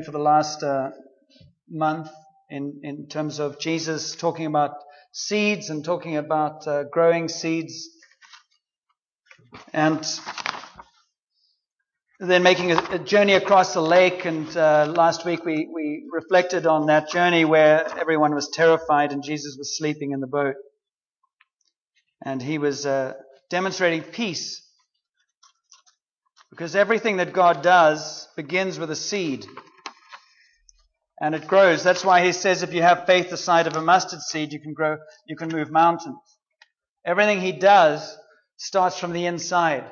for the last uh, month in, in terms of Jesus talking about seeds and talking about uh, growing seeds and then making a, a journey across the lake. And uh, last week we, we reflected on that journey where everyone was terrified and Jesus was sleeping in the boat. And he was uh, demonstrating peace because everything that God does begins with a seed and it grows. That's why he says if you have faith the size of a mustard seed, you can grow, you can move mountains. Everything he does starts from the inside.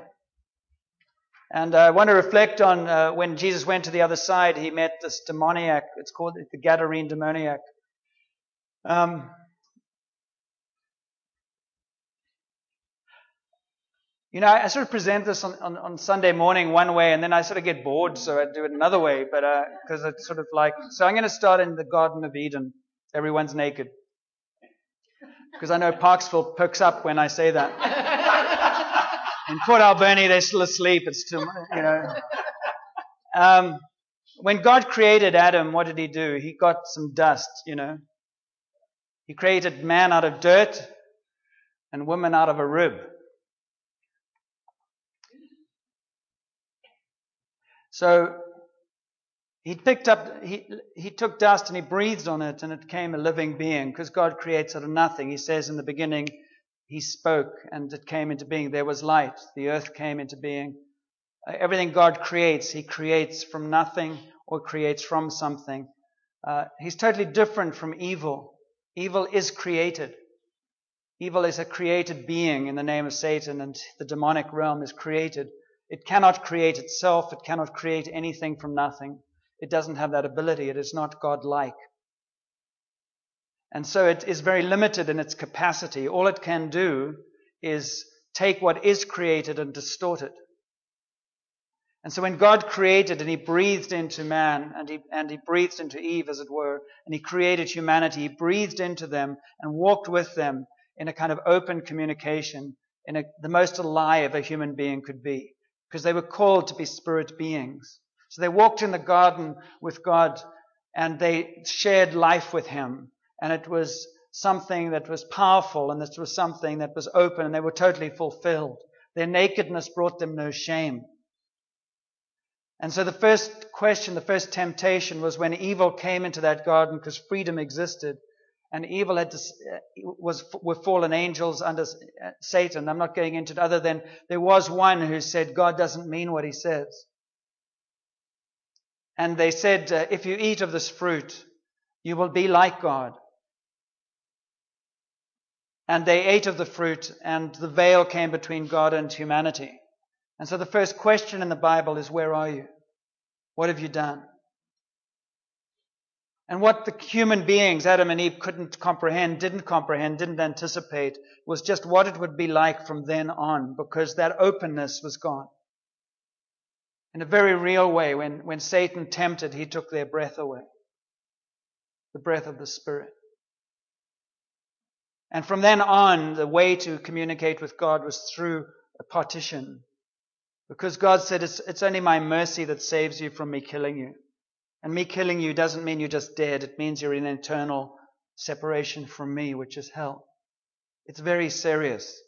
And I want to reflect on uh, when Jesus went to the other side, he met this demoniac. It's called the Gadarene demoniac. Um, you know, I sort of present this on, on, on, Sunday morning one way, and then I sort of get bored, so I do it another way. But because uh, it's sort of like, so I'm going to start in the Garden of Eden. Everyone's naked, because I know Parksville perks up when I say that. In Port Alberni, they're still asleep. It's too, you know. Um, when God created Adam, what did he do? He got some dust, you know. He created man out of dirt and woman out of a rib. So he picked up, he, he took dust and he breathed on it and it became a living being because God creates out of nothing. He says in the beginning, he spoke and it came into being. There was light. The earth came into being. Uh, everything God creates, He creates from nothing or creates from something. Uh, he's totally different from evil. Evil is created. Evil is a created being in the name of Satan, and the demonic realm is created. It cannot create itself. It cannot create anything from nothing. It doesn't have that ability. It is not God-like. And so it is very limited in its capacity. All it can do is take what is created and distort it. And so when God created and He breathed into man and He, and He breathed into Eve, as it were, and He created humanity, He breathed into them and walked with them in a kind of open communication, in a, the most alive a human being could be, because they were called to be spirit beings. So they walked in the garden with God and they shared life with Him and it was something that was powerful and this was something that was open and they were totally fulfilled. Their nakedness brought them no shame. And so the first question, the first temptation was when evil came into that garden because freedom existed and evil had to, was were fallen angels under Satan. I'm not going into it other than there was one who said God doesn't mean what he says. And they said, uh, if you eat of this fruit, you will be like God. And they ate of the fruit, and the veil came between God and humanity. And so the first question in the Bible is, Where are you? What have you done? And what the human beings, Adam and Eve, couldn't comprehend, didn't comprehend, didn't anticipate, was just what it would be like from then on, because that openness was gone. In a very real way, when, when Satan tempted, he took their breath away. The breath of the Spirit. And from then on, the way to communicate with God was through a partition. Because God said, it's, it's only my mercy that saves you from me killing you. And me killing you doesn't mean you're just dead. It means you're in eternal separation from me, which is hell. It's very serious.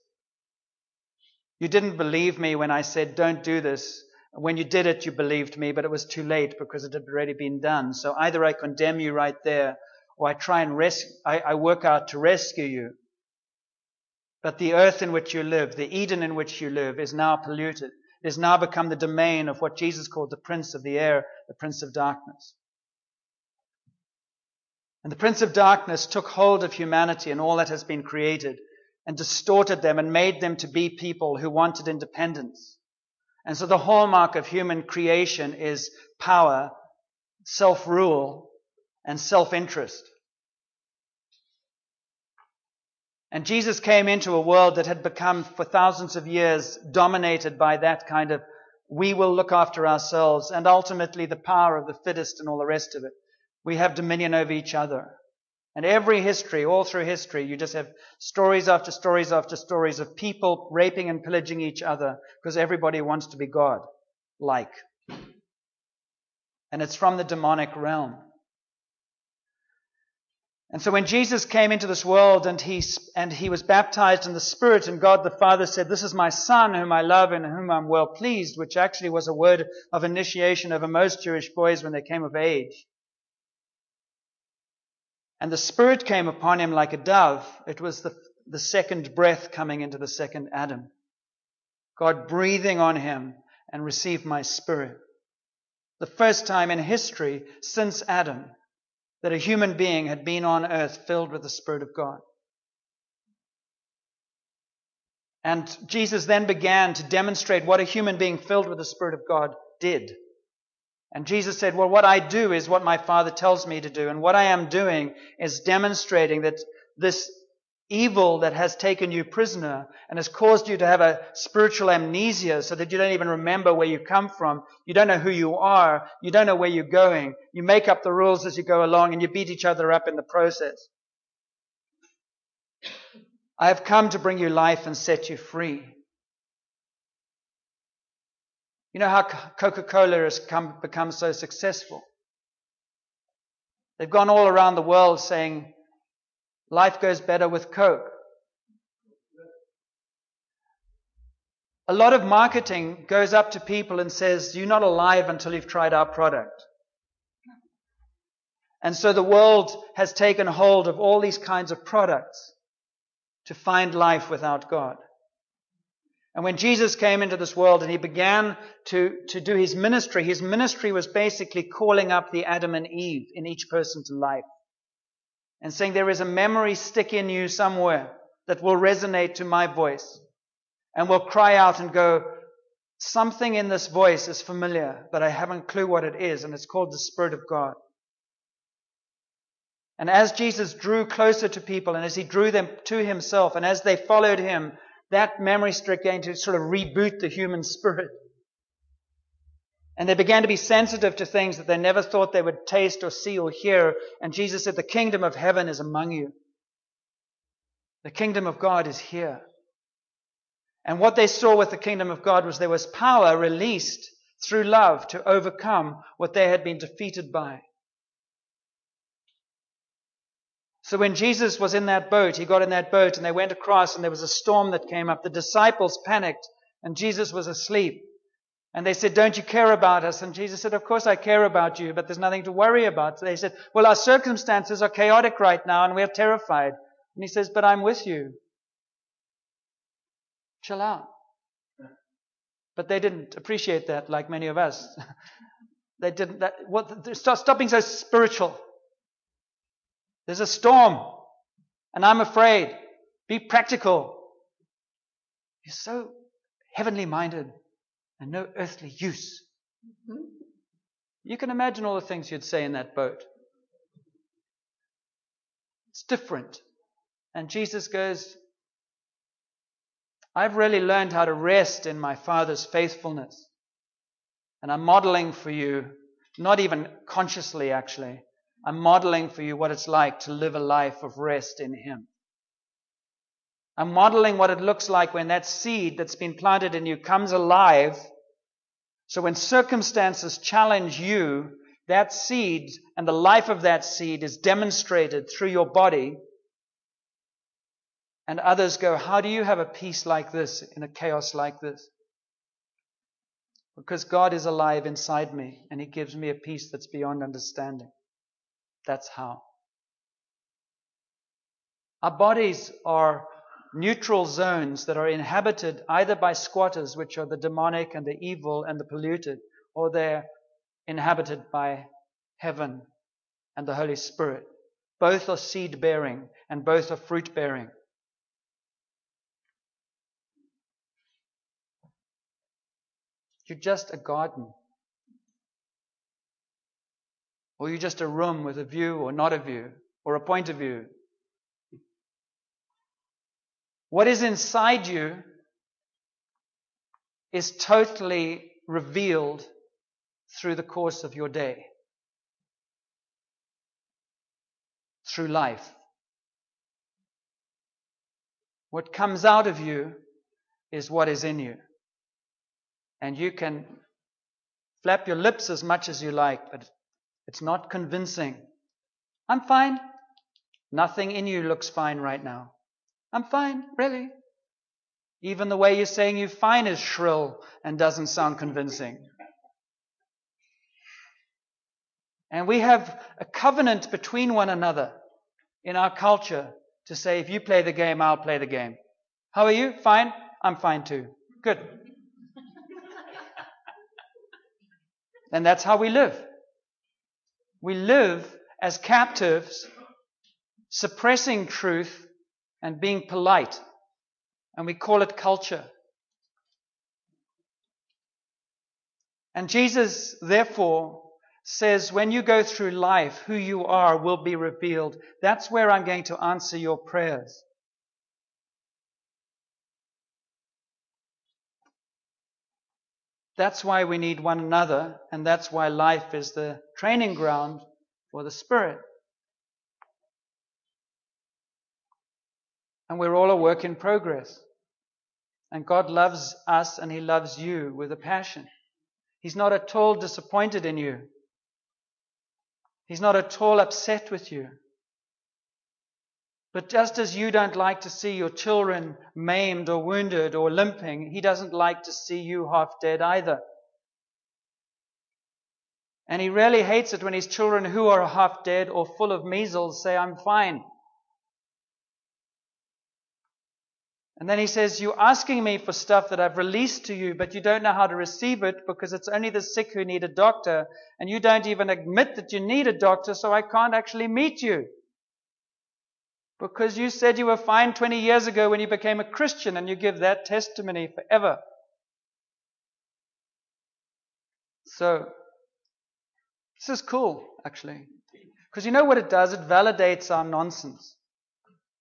You didn't believe me when I said, don't do this. When you did it, you believed me, but it was too late because it had already been done. So either I condemn you right there or I try and I, I work out to rescue you. But the earth in which you live, the Eden in which you live, is now polluted. It has now become the domain of what Jesus called the prince of the air, the prince of darkness. And the prince of darkness took hold of humanity and all that has been created and distorted them and made them to be people who wanted independence. And so the hallmark of human creation is power, self-rule, and self-interest. And Jesus came into a world that had become for thousands of years dominated by that kind of we will look after ourselves and ultimately the power of the fittest and all the rest of it. We have dominion over each other. And every history, all through history, you just have stories after stories after stories of people raping and pillaging each other because everybody wants to be God like. And it's from the demonic realm. And so when Jesus came into this world and he, and he was baptized in the Spirit and God the Father said, this is my Son whom I love and whom I'm well pleased, which actually was a word of initiation over most Jewish boys when they came of age. And the Spirit came upon him like a dove. It was the, the second breath coming into the second Adam. God breathing on him and receive my Spirit. The first time in history since Adam that a human being had been on earth filled with the Spirit of God. And Jesus then began to demonstrate what a human being filled with the Spirit of God did. And Jesus said, Well, what I do is what my Father tells me to do. And what I am doing is demonstrating that this evil that has taken you prisoner and has caused you to have a spiritual amnesia so that you don't even remember where you come from. You don't know who you are. You don't know where you're going. You make up the rules as you go along and you beat each other up in the process. I have come to bring you life and set you free. You know how Coca-Cola has come, become so successful? They've gone all around the world saying, Life goes better with Coke. A lot of marketing goes up to people and says, You're not alive until you've tried our product. And so the world has taken hold of all these kinds of products to find life without God. And when Jesus came into this world and he began to, to do his ministry, his ministry was basically calling up the Adam and Eve in each person to life and saying, There is a memory stick in you somewhere that will resonate to my voice and will cry out and go, Something in this voice is familiar, but I haven't clue what it is, and it's called the Spirit of God. And as Jesus drew closer to people and as he drew them to himself and as they followed him, that memory stick began to sort of reboot the human spirit. And they began to be sensitive to things that they never thought they would taste or see or hear. And Jesus said, The kingdom of heaven is among you. The kingdom of God is here. And what they saw with the kingdom of God was there was power released through love to overcome what they had been defeated by. So when Jesus was in that boat, he got in that boat and they went across and there was a storm that came up. The disciples panicked and Jesus was asleep. And they said, Don't you care about us? And Jesus said, Of course I care about you, but there's nothing to worry about. So they said, Well, our circumstances are chaotic right now and we're terrified. And he says, But I'm with you. Chill out. But they didn't appreciate that like many of us. they didn't, that, what, stop, being so spiritual. There's a storm and I'm afraid. Be practical. You're so heavenly minded and no earthly use. Mm-hmm. You can imagine all the things you'd say in that boat. It's different. And Jesus goes, I've really learned how to rest in my Father's faithfulness. And I'm modeling for you, not even consciously actually, I'm modeling for you what it's like to live a life of rest in Him. I'm modeling what it looks like when that seed that's been planted in you comes alive so when circumstances challenge you, that seed and the life of that seed is demonstrated through your body. And others go, How do you have a peace like this in a chaos like this? Because God is alive inside me and He gives me a peace that's beyond understanding. That's how. Our bodies are neutral zones that are inhabited either by squatters, which are the demonic and the evil and the polluted, or they're inhabited by heaven and the Holy Spirit. Both are seed bearing and both are fruit bearing. You're just a garden. Or you're just a room with a view or not a view, or a point of view. What is inside you is totally revealed through the course of your day, through life. What comes out of you is what is in you. And you can Flap your lips as much as you like, but it's not convincing. I'm fine. Nothing in you looks fine right now. I'm fine, really. Even the way you're saying you're fine is shrill and doesn't sound convincing. And we have a covenant between one another in our culture to say, if you play the game, I'll play the game. How are you? Fine? I'm fine too. Good. and that's how we live. We live as captives, suppressing truth and being polite. And we call it culture. And Jesus, therefore, says, when you go through life, who you are will be revealed. That's where I'm going to answer your prayers. That's why we need one another, and that's why life is the training ground for the Spirit. And we're all a work in progress. And God loves us and He loves you with a passion. He's not at all disappointed in you. He's not at all upset with you. But just as you don't like to see your children maimed or wounded or limping, He doesn't like to see you half dead either. And He really hates it when His children who are half dead or full of measles say, I'm fine. And then he says, You're asking me for stuff that I've released to you, but you don't know how to receive it because it's only the sick who need a doctor. And you don't even admit that you need a doctor, so I can't actually meet you. Because you said you were fine 20 years ago when you became a Christian, and you give that testimony forever. So, this is cool, actually. Because you know what it does? It validates our nonsense.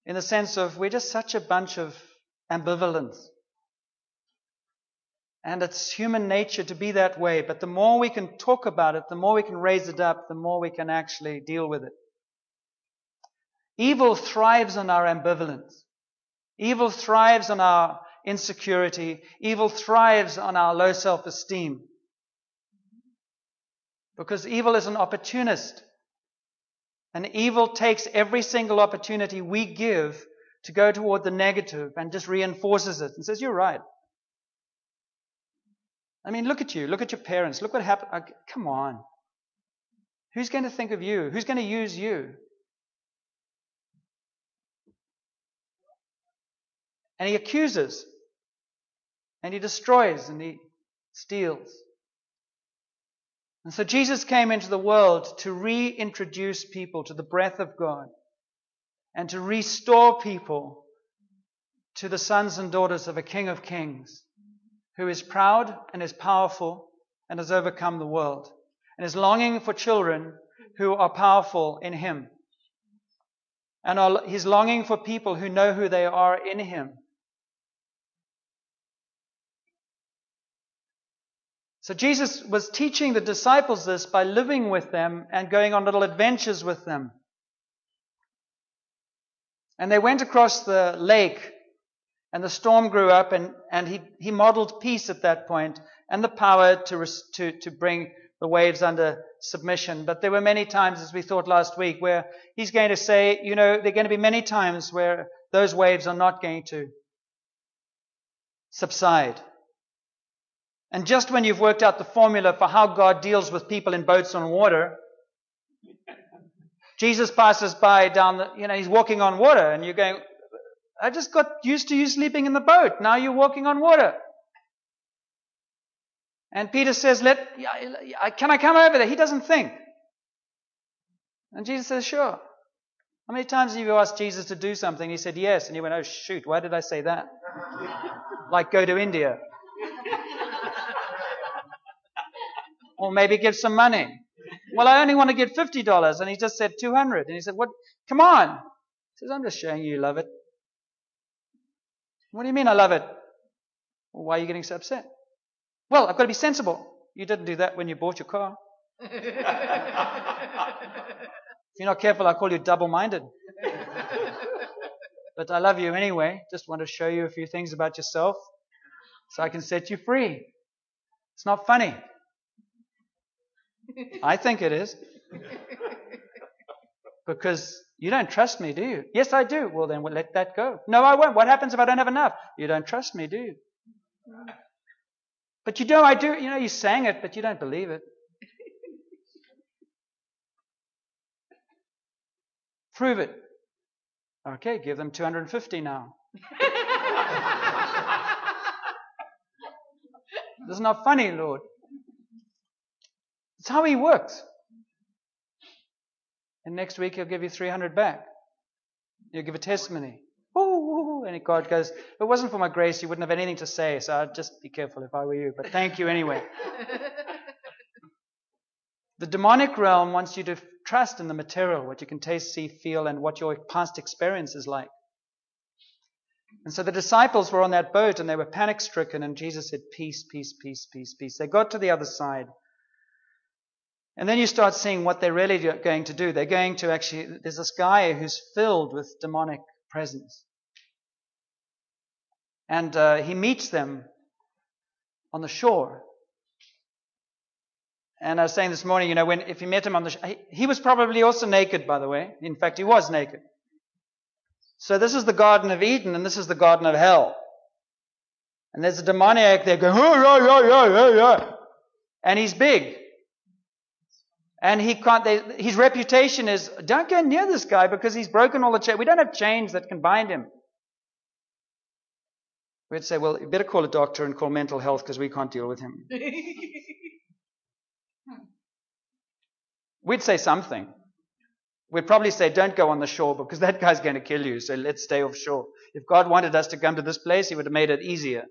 In the sense of we're just such a bunch of ambivalence. And it's human nature to be that way, but the more we can talk about it, the more we can raise it up, the more we can actually deal with it. Evil thrives on our ambivalence. Evil thrives on our insecurity. Evil thrives on our low self-esteem. Because evil is an opportunist. And evil takes every single opportunity we give to go toward the negative and just reinforces it and says, You're right. I mean, look at you. Look at your parents. Look what happened. come on. Who's going to think of you? Who's going to use you? And he accuses. And he destroys and he steals. And so Jesus came into the world to reintroduce people to the breath of God and to restore people to the sons and daughters of a King of Kings who is proud and is powerful and has overcome the world and is longing for children who are powerful in Him. And He's longing for people who know who they are in Him. So Jesus was teaching the disciples this by living with them and going on little adventures with them. And they went across the lake, and the storm grew up, and, and he, he modeled peace at that point and the power to, to, to bring the waves under submission. But there were many times, as we thought last week, where he's going to say, you know, there are going to be many times where those waves are not going to subside. And just when you've worked out the formula for how God deals with people in boats on water, Jesus passes by down the, you know, he's walking on water and you're going, I just got used to you sleeping in the boat. Now you're walking on water. And Peter says, let, can I come over there? He doesn't think. And Jesus says, sure. How many times have you asked Jesus to do something? He said, yes. And he went, oh shoot, why did I say that? like go to India. or maybe give some money. Well, I only want to get $50. And he just said 200. And he said, what? Come on. He says, I'm just showing you you love it. What do you mean I love it? Well, why are you getting so upset? Well, I've got to be sensible. You didn't do that when you bought your car. if you're not careful, I'll call you double-minded. but I love you anyway. Just want to show you a few things about yourself so I can set you free. It's not funny. I think it is. Because you don't trust me, do you? Yes, I do. Well, then we'll let that go. No, I won't. What happens if I don't have enough? You don't trust me, do you? But you know I do. You know, you sang it, but you don't believe it. Prove it. Okay, give them 250 now. this is not funny, Lord. It's how He works. And next week He'll give you 300 back. You'll give a testimony. Ooh, and God goes, if it wasn't for my grace, you wouldn't have anything to say, so I'd just be careful if I were you. But thank you anyway. the demonic realm wants you to trust in the material, what you can taste, see, feel, and what your past experience is like. And so the disciples were on that boat and they were panic stricken, and Jesus said, Peace, peace, peace, peace, peace. They got to the other side. And then you start seeing what they're really going to do. They're going to actually, there's this guy who's filled with demonic presence. And uh, he meets them on the shore. And I was saying this morning, you know, when if you met him on the, he, he was probably also naked, by the way. In fact, he was naked. So this is the Garden of Eden, and this is the Garden of Hell. And there's a demoniac there going, oh, yeah, yeah, yeah, yeah, yeah. and he's big. And he can't, they, his reputation is, don't go near this guy because he's broken all the chains. We don't have chains that can bind him. We'd say, well, you better call a doctor and call mental health because we can't deal with him. We'd say something. We'd probably say, don't go on the shore because that guy's going to kill you, so let's stay offshore. If God wanted us to come to this place, He would have made it easier.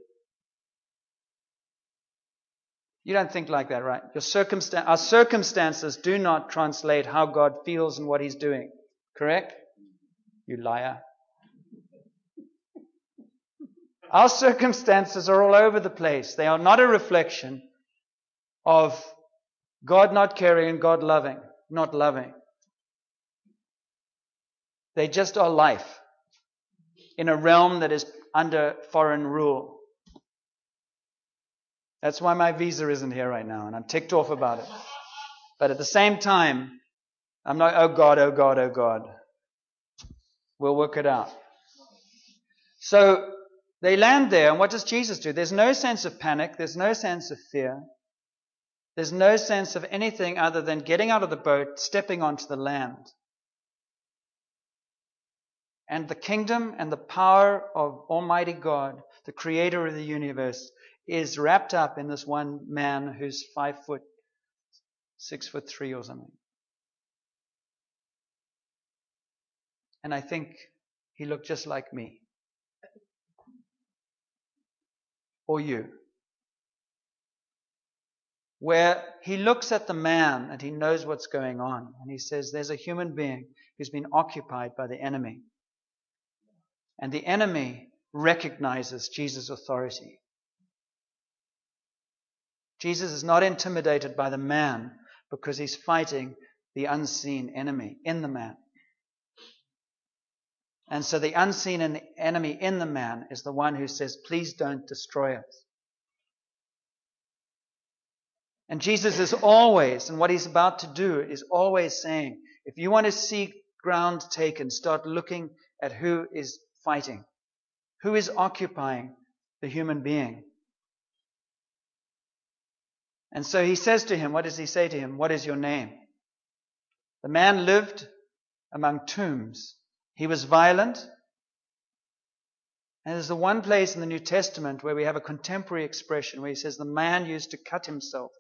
You don't think like that, right? Your circumstan- our circumstances do not translate how God feels and what He's doing. Correct? You liar. Our circumstances are all over the place. They are not a reflection of God not caring and God loving, not loving. They just are life in a realm that is under foreign rule. That's why my visa isn't here right now, and I'm ticked off about it. But at the same time, I'm not, oh God, oh God, oh God. We'll work it out. So they land there, and what does Jesus do? There's no sense of panic, there's no sense of fear. There's no sense of anything other than getting out of the boat, stepping onto the land. And the kingdom and the power of Almighty God, the creator of the universe, is wrapped up in this one man who's five foot, six foot three or something. And I think he looked just like me. Or you where he looks at the man and he knows what's going on. And he says, There's a human being who's been occupied by the enemy. And the enemy recognizes Jesus' authority. Jesus is not intimidated by the man because he's fighting the unseen enemy in the man. And so the unseen enemy in the man is the one who says, Please don't destroy us. And Jesus is always, and what he's about to do is always saying, if you want to see ground taken, start looking at who is fighting, who is occupying the human being. And so he says to him, what does he say to him? What is your name? The man lived among tombs. He was violent. And there's the one place in the New Testament where we have a contemporary expression where he says the man used to cut himself.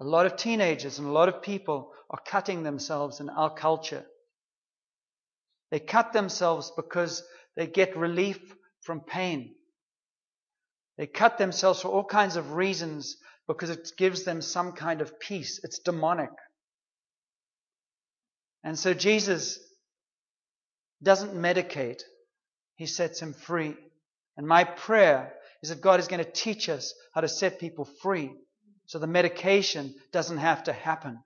A lot of teenagers and a lot of people are cutting themselves in our culture. They cut themselves because they get relief from pain. They cut themselves for all kinds of reasons because it gives them some kind of peace. It's demonic. And so Jesus doesn't medicate. He sets him free. And my prayer is that God is going to teach us how to set people free so the medication doesn't have to happen.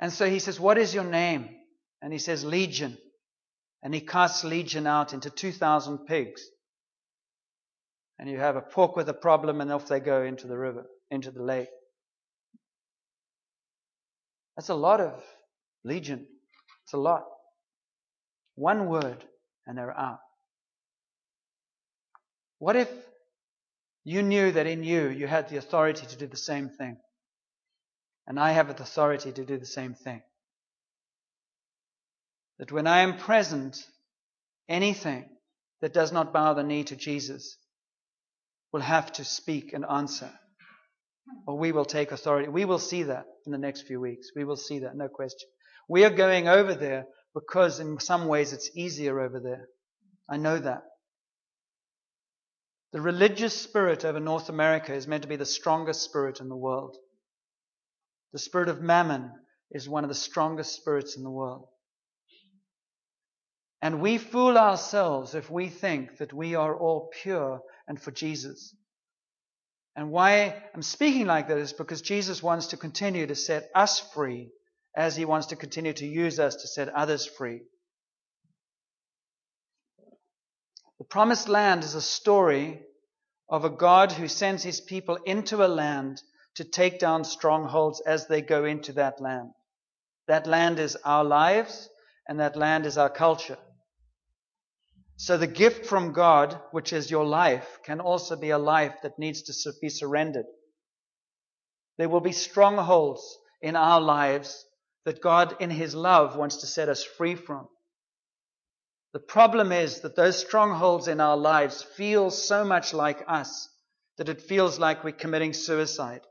And so he says, What is your name? And he says, Legion. And he casts Legion out into 2,000 pigs. and you have a pork with a problem, and off they go into the river, into the lake. That's a lot of legion. It's a lot. One word, and they're out. What if you knew that in you you had the authority to do the same thing? And I have the authority to do the same thing. That when I am present, anything that does not bow the knee to Jesus will have to speak and answer. Or we will take authority. We will see that in the next few weeks. We will see that, no question. We are going over there because in some ways it's easier over there. I know that. The religious spirit over North America is meant to be the strongest spirit in the world. The spirit of mammon is one of the strongest spirits in the world. And we fool ourselves if we think that we are all pure and for Jesus. And why I'm speaking like that is because Jesus wants to continue to set us free as he wants to continue to use us to set others free. The promised land is a story of a God who sends his people into a land to take down strongholds as they go into that land. That land is our lives and that land is our culture. So the gift from God, which is your life, can also be a life that needs to be surrendered. There will be strongholds in our lives that God, in His love, wants to set us free from. The problem is that those strongholds in our lives feel so much like us that it feels like we're committing suicide.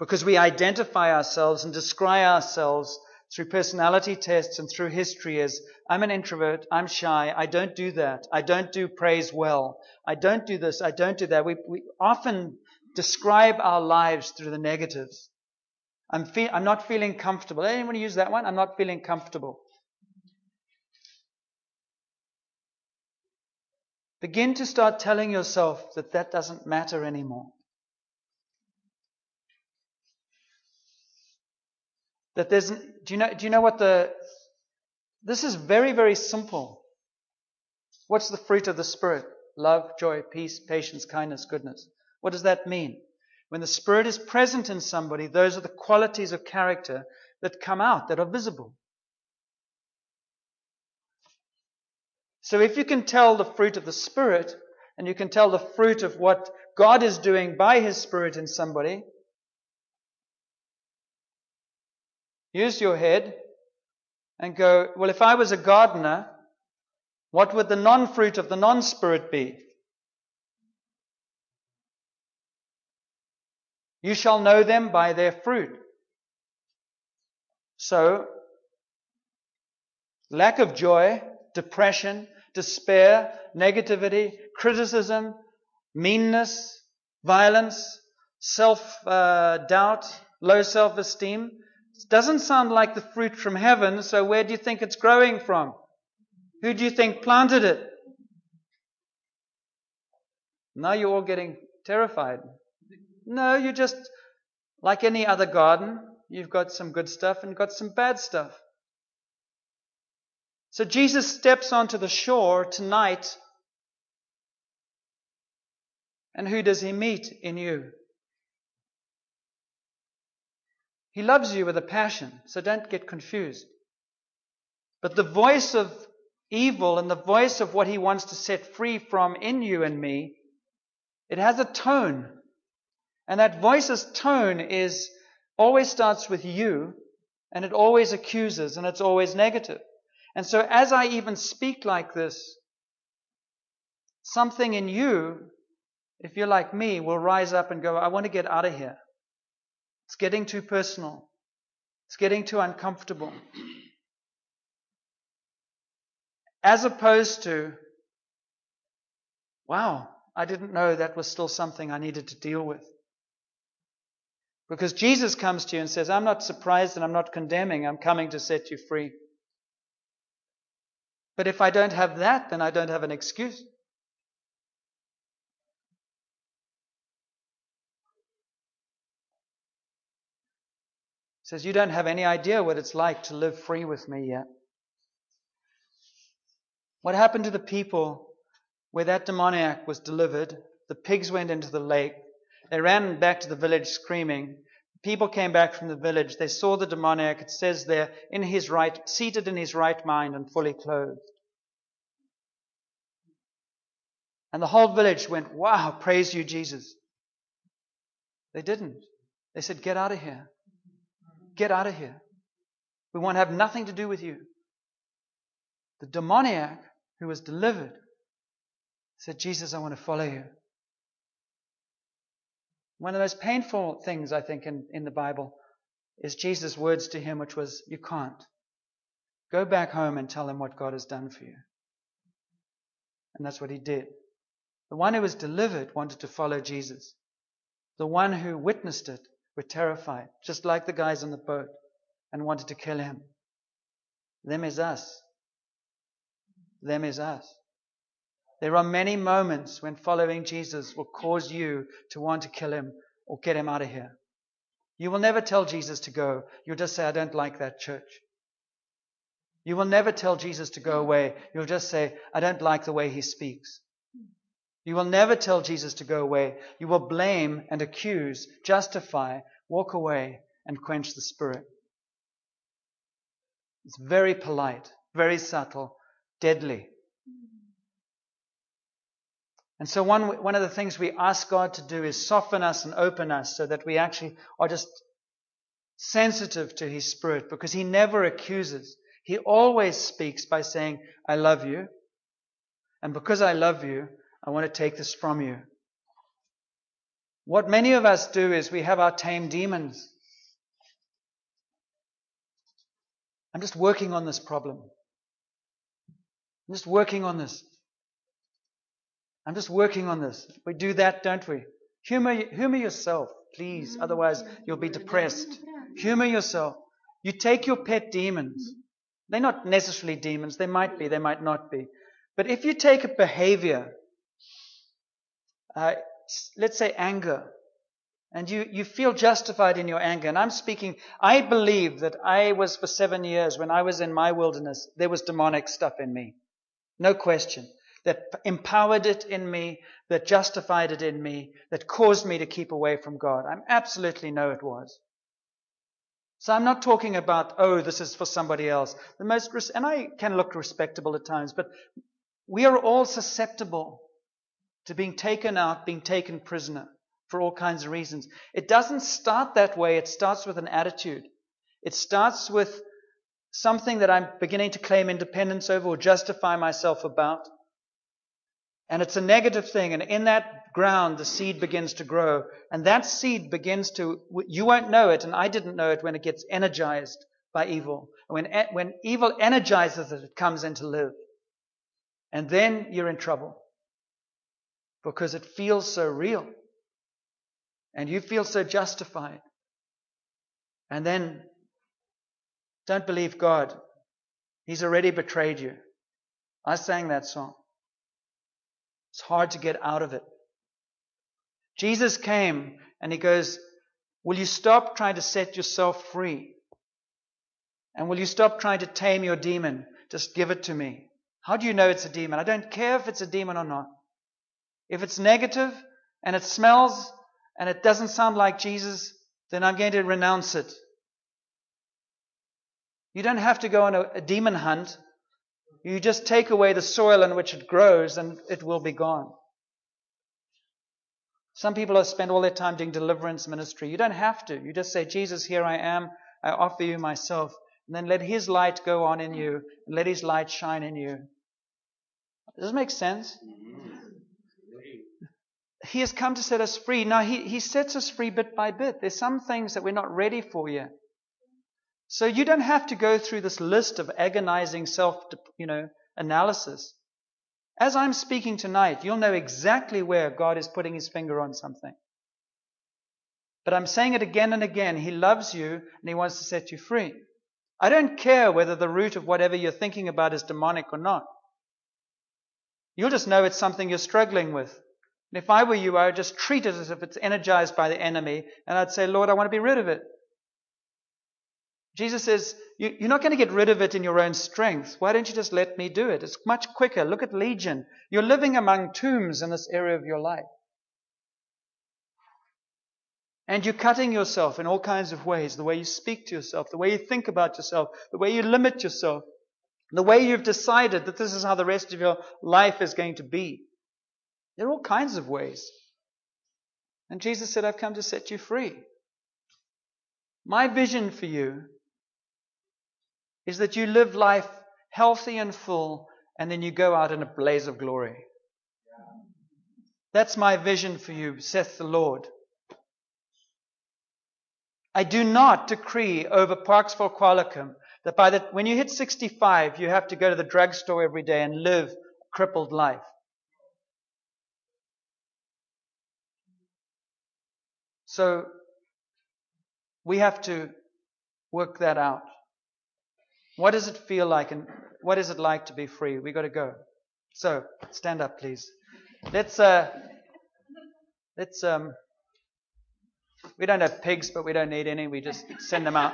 Because we identify ourselves and describe ourselves through personality tests and through history as I'm an introvert, I'm shy, I don't do that, I don't do praise well, I don't do this, I don't do that. We, we often describe our lives through the negatives. I'm, fe- I'm not feeling comfortable. Anyone use that one? I'm not feeling comfortable. Begin to start telling yourself that that doesn't matter anymore. That there's, do you know, do you know what the, this is very, very simple. What's the fruit of the Spirit? Love, joy, peace, patience, kindness, goodness. What does that mean? When the Spirit is present in somebody, those are the qualities of character that come out, that are visible. So if you can tell the fruit of the Spirit, and you can tell the fruit of what God is doing by His Spirit in somebody, use your head and go, well, if I was a gardener, what would the non fruit of the non spirit be? You shall know them by their fruit. So, lack of joy, depression, despair, negativity, criticism, meanness, violence, self uh, doubt, low self esteem, it doesn't sound like the fruit from heaven, so where do you think it's growing from? Who do you think planted it? Now you're all getting terrified. No, you're just like any other garden. You've got some good stuff and got some bad stuff. So Jesus steps onto the shore tonight. And who does he meet in you? He loves you with a passion, so don't get confused. But the voice of evil and the voice of what he wants to set free from in you and me, it has a tone. And that voice's tone is always starts with you and it always accuses and it's always negative. And so as I even speak like this, something in you, if you're like me, will rise up and go, I want to get out of here. It's getting too personal. It's getting too uncomfortable. As opposed to, wow, I didn't know that was still something I needed to deal with. Because Jesus comes to you and says, I'm not surprised and I'm not condemning, I'm coming to set you free. But if I don't have that, then I don't have an excuse. Says, You don't have any idea what it's like to live free with me yet. What happened to the people where that demoniac was delivered, the pigs went into the lake. They ran back to the village screaming. People came back from the village. They saw the demoniac. It says there, in his right, seated in his right mind and fully clothed. And the whole village went, wow, praise you, Jesus. They didn't. They said, get out of here. Get out of here. We want to have nothing to do with you. The demoniac who was delivered said, Jesus, I want to follow you. One of the most painful things, I think, in, in the Bible is Jesus' words to him, which was, You can't. Go back home and tell him what God has done for you. And that's what he did. The one who was delivered wanted to follow Jesus. The one who witnessed it were terrified, just like the guys on the boat, and wanted to kill him. Them is us. Them is us. There are many moments when following Jesus will cause you to want to kill him or get him out of here. You will never tell Jesus to go. You'll just say, I don't like that church. You will never tell Jesus to go away. You'll just say, I don't like the way he speaks. You will never tell Jesus to go away. You will blame and accuse, justify, walk away, and quench the spirit. It's very polite, very subtle, deadly. And so one, one of the things we ask God to do is soften us and open us so that we actually are just sensitive to His Spirit because He never accuses. He always speaks by saying, I love you. And because I love you, I want to take this from you. What many of us do is we have our tame demons. I'm just working on this problem. I'm just working on this. I'm just working on this. We do that, don't we? Humor, humor yourself, please. Mm-hmm. Otherwise, you'll be depressed. Humor yourself. You take your pet demons. They're not necessarily demons. They might be, they might not be. But if you take a behavior, uh, let's say anger, and you, you feel justified in your anger, and I'm speaking, I believe that I was for seven years, when I was in my wilderness, there was demonic stuff in me. No question that empowered it in me, that justified it in me, that caused me to keep away from God. I absolutely know it was. So I'm not talking about, oh, this is for somebody else. The most, and I can look respectable at times, but we are all susceptible to being taken out, being taken prisoner for all kinds of reasons. It doesn't start that way. It starts with an attitude. It starts with something that I'm beginning to claim independence over or justify myself about. And it's a negative thing. And in that ground, the seed begins to grow. And that seed begins to, you won't know it, and I didn't know it when it gets energized by evil. When, when evil energizes it, it comes into live. And then you're in trouble. Because it feels so real. And you feel so justified. And then don't believe God. He's already betrayed you. I sang that song. It's hard to get out of it. Jesus came and he goes, Will you stop trying to set yourself free? And will you stop trying to tame your demon? Just give it to me. How do you know it's a demon? I don't care if it's a demon or not. If it's negative and it smells and it doesn't sound like Jesus, then I'm going to renounce it. You don't have to go on a, a demon hunt you just take away the soil in which it grows and it will be gone. Some people have spent all their time doing deliverance ministry. You don't have to. You just say, Jesus, here I am. I offer you myself. And then let His light go on in you and let His light shine in you. Does this make sense? Mm-hmm. He has come to set us free. Now, he, he sets us free bit by bit. There's some things that we're not ready for yet. So you don't have to go through this list of agonizing self, you know, analysis. As I'm speaking tonight, you'll know exactly where God is putting his finger on something. But I'm saying it again and again. He loves you and he wants to set you free. I don't care whether the root of whatever you're thinking about is demonic or not. You'll just know it's something you're struggling with. And if I were you, I would just treat it as if it's energized by the enemy and I'd say, Lord, I want to be rid of it. Jesus says, You're not going to get rid of it in your own strength. Why don't you just let me do it? It's much quicker. Look at Legion. You're living among tombs in this area of your life. And you're cutting yourself in all kinds of ways the way you speak to yourself, the way you think about yourself, the way you limit yourself, the way you've decided that this is how the rest of your life is going to be. There are all kinds of ways. And Jesus said, I've come to set you free. My vision for you is that you live life healthy and full, and then you go out in a blaze of glory. That's my vision for you, saith the Lord. I do not decree over Parksville Qualicum that by the, when you hit 65, you have to go to the drugstore every day and live a crippled life. So we have to work that out. What does it feel like and what is it like to be free? We got to go. So stand up, please. Let's uh, let's um, we don't have pigs, but we don't need any. We just send them out.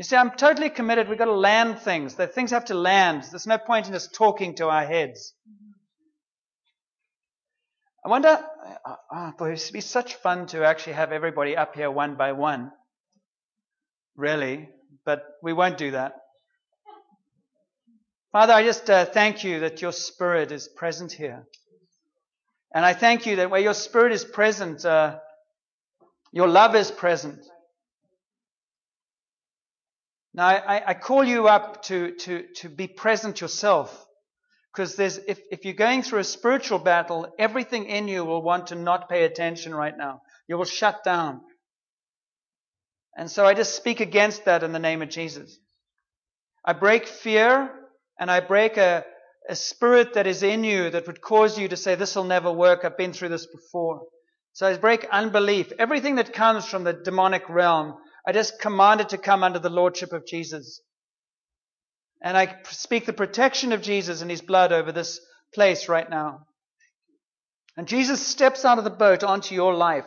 You see, I'm totally committed. We've got to land things. The things have to land. There's no point in us talking to our heads. I wonder, oh, it would be such fun to actually have everybody up here one by one. Really. But we won't do that. Father, I just uh, thank you that your Spirit is present here. And I thank you that where your Spirit is present, uh, your love is present. Now, I, I call you up to, to, to be present yourself. Because there's, if, if you're going through a spiritual battle, everything in you will want to not pay attention right now. You will shut down. And so I just speak against that in the name of Jesus. I break fear and I break a, a spirit that is in you that would cause you to say, this will never work. I've been through this before. So I break unbelief. Everything that comes from the demonic realm, I just command it to come under the lordship of Jesus. And I speak the protection of Jesus and his blood over this place right now. And Jesus steps out of the boat onto your life.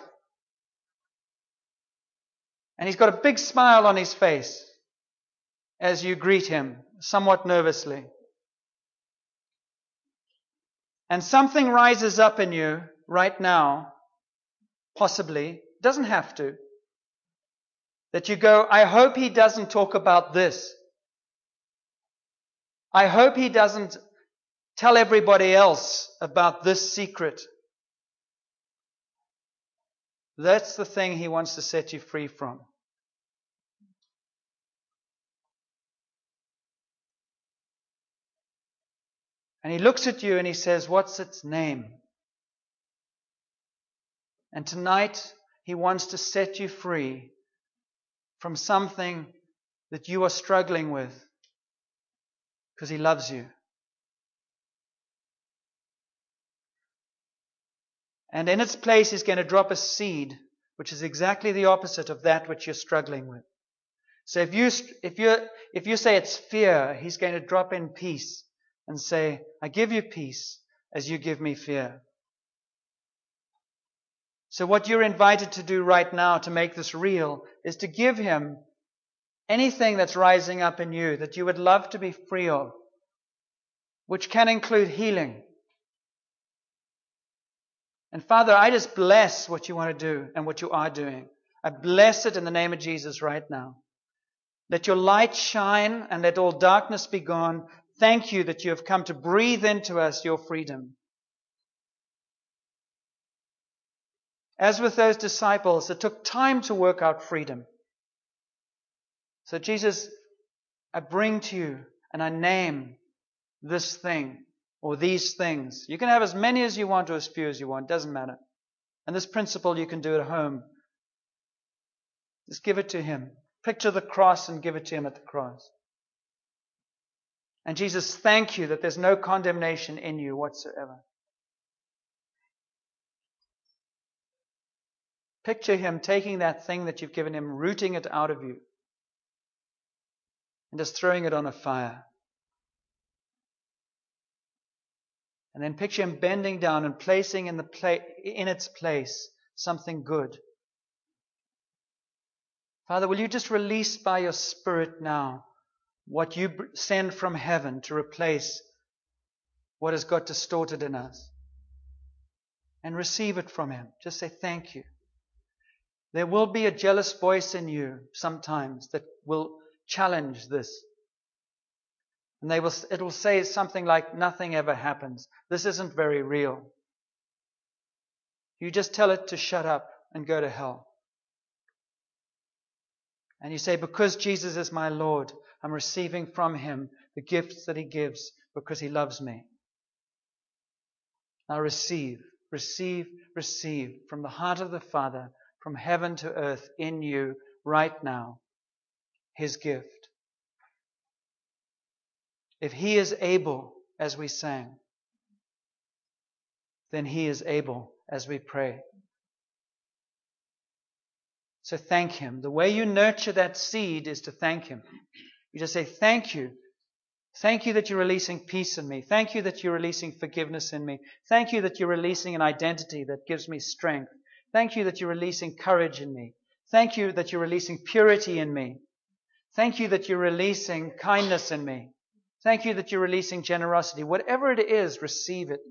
And he's got a big smile on his face as you greet him, somewhat nervously. And something rises up in you right now, possibly, doesn't have to, that you go, I hope he doesn't talk about this. I hope he doesn't tell everybody else about this secret. That's the thing he wants to set you free from. And he looks at you and he says, What's its name? And tonight, he wants to set you free from something that you are struggling with because He loves you. And in its place, He's going to drop a seed, which is exactly the opposite of that which you're struggling with. So if you, if you, if you say it's fear, He's going to drop in peace and say, I give you peace as you give me fear. So what you're invited to do right now to make this real is to give Him anything that's rising up in you that you would love to be free of, which can include healing. And Father, I just bless what you want to do and what you are doing. I bless it in the name of Jesus right now. Let your light shine and let all darkness be gone. Thank you that you have come to breathe into us your freedom. As with those disciples, it took time to work out freedom. So, Jesus, I bring to you and I name this thing or these things. You can have as many as you want or as few as you want, doesn't matter. And this principle you can do at home. Just give it to Him. Picture the cross and give it to Him at the cross. And Jesus, thank you that there's no condemnation in you whatsoever. Picture Him taking that thing that you've given Him, rooting it out of you and just throwing it on a fire. And then picture him bending down and placing in, the pla- in its place something good. Father, will you just release by your Spirit now what you send from heaven to replace what has got distorted in us? And receive it from Him. Just say thank you. There will be a jealous voice in you sometimes that will challenge this. And they will, it will say something like, nothing ever happens. This isn't very real. You just tell it to shut up and go to hell. And you say, because Jesus is my Lord, I'm receiving from Him the gifts that He gives because He loves me. Now receive, receive, receive from the heart of the Father, from heaven to earth in you right now, His gift. If He is able, as we sang, then He is able as we pray. So thank Him. The way you nurture that seed is to thank Him. You just say, Thank you. Thank you that you're releasing peace in me. Thank you that you're releasing forgiveness in me. Thank you that you're releasing an identity that gives me strength. Thank you that you're releasing courage in me. Thank you that you're releasing purity in me. Thank you that you're releasing kindness in me. Thank you that you're releasing generosity. Whatever it is, receive it.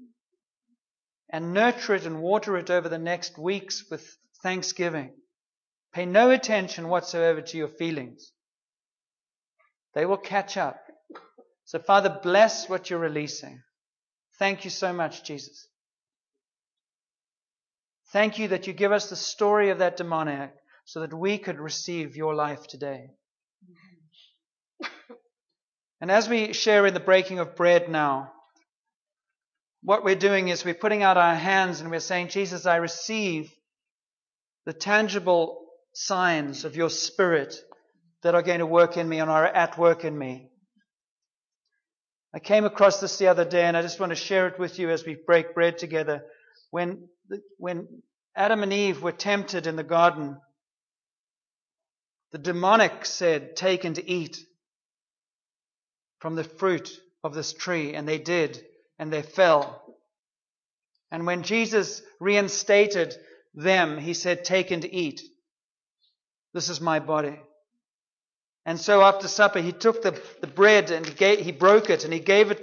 And nurture it and water it over the next weeks with thanksgiving. Pay no attention whatsoever to your feelings. They will catch up. So, Father, bless what you're releasing. Thank you so much, Jesus. Thank you that you give us the story of that demoniac so that we could receive your life today. And as we share in the breaking of bread now, what we're doing is we're putting out our hands and we're saying, Jesus, I receive the tangible signs of your spirit that are going to work in me and are at work in me. I came across this the other day and I just want to share it with you as we break bread together. When, when Adam and Eve were tempted in the garden, the demonic said, take and eat from the fruit of this tree. And they did, and they fell. And when Jesus reinstated them, he said, take and eat. This is my body. And so after supper, he took the, the bread and he, gave, he broke it and he gave it to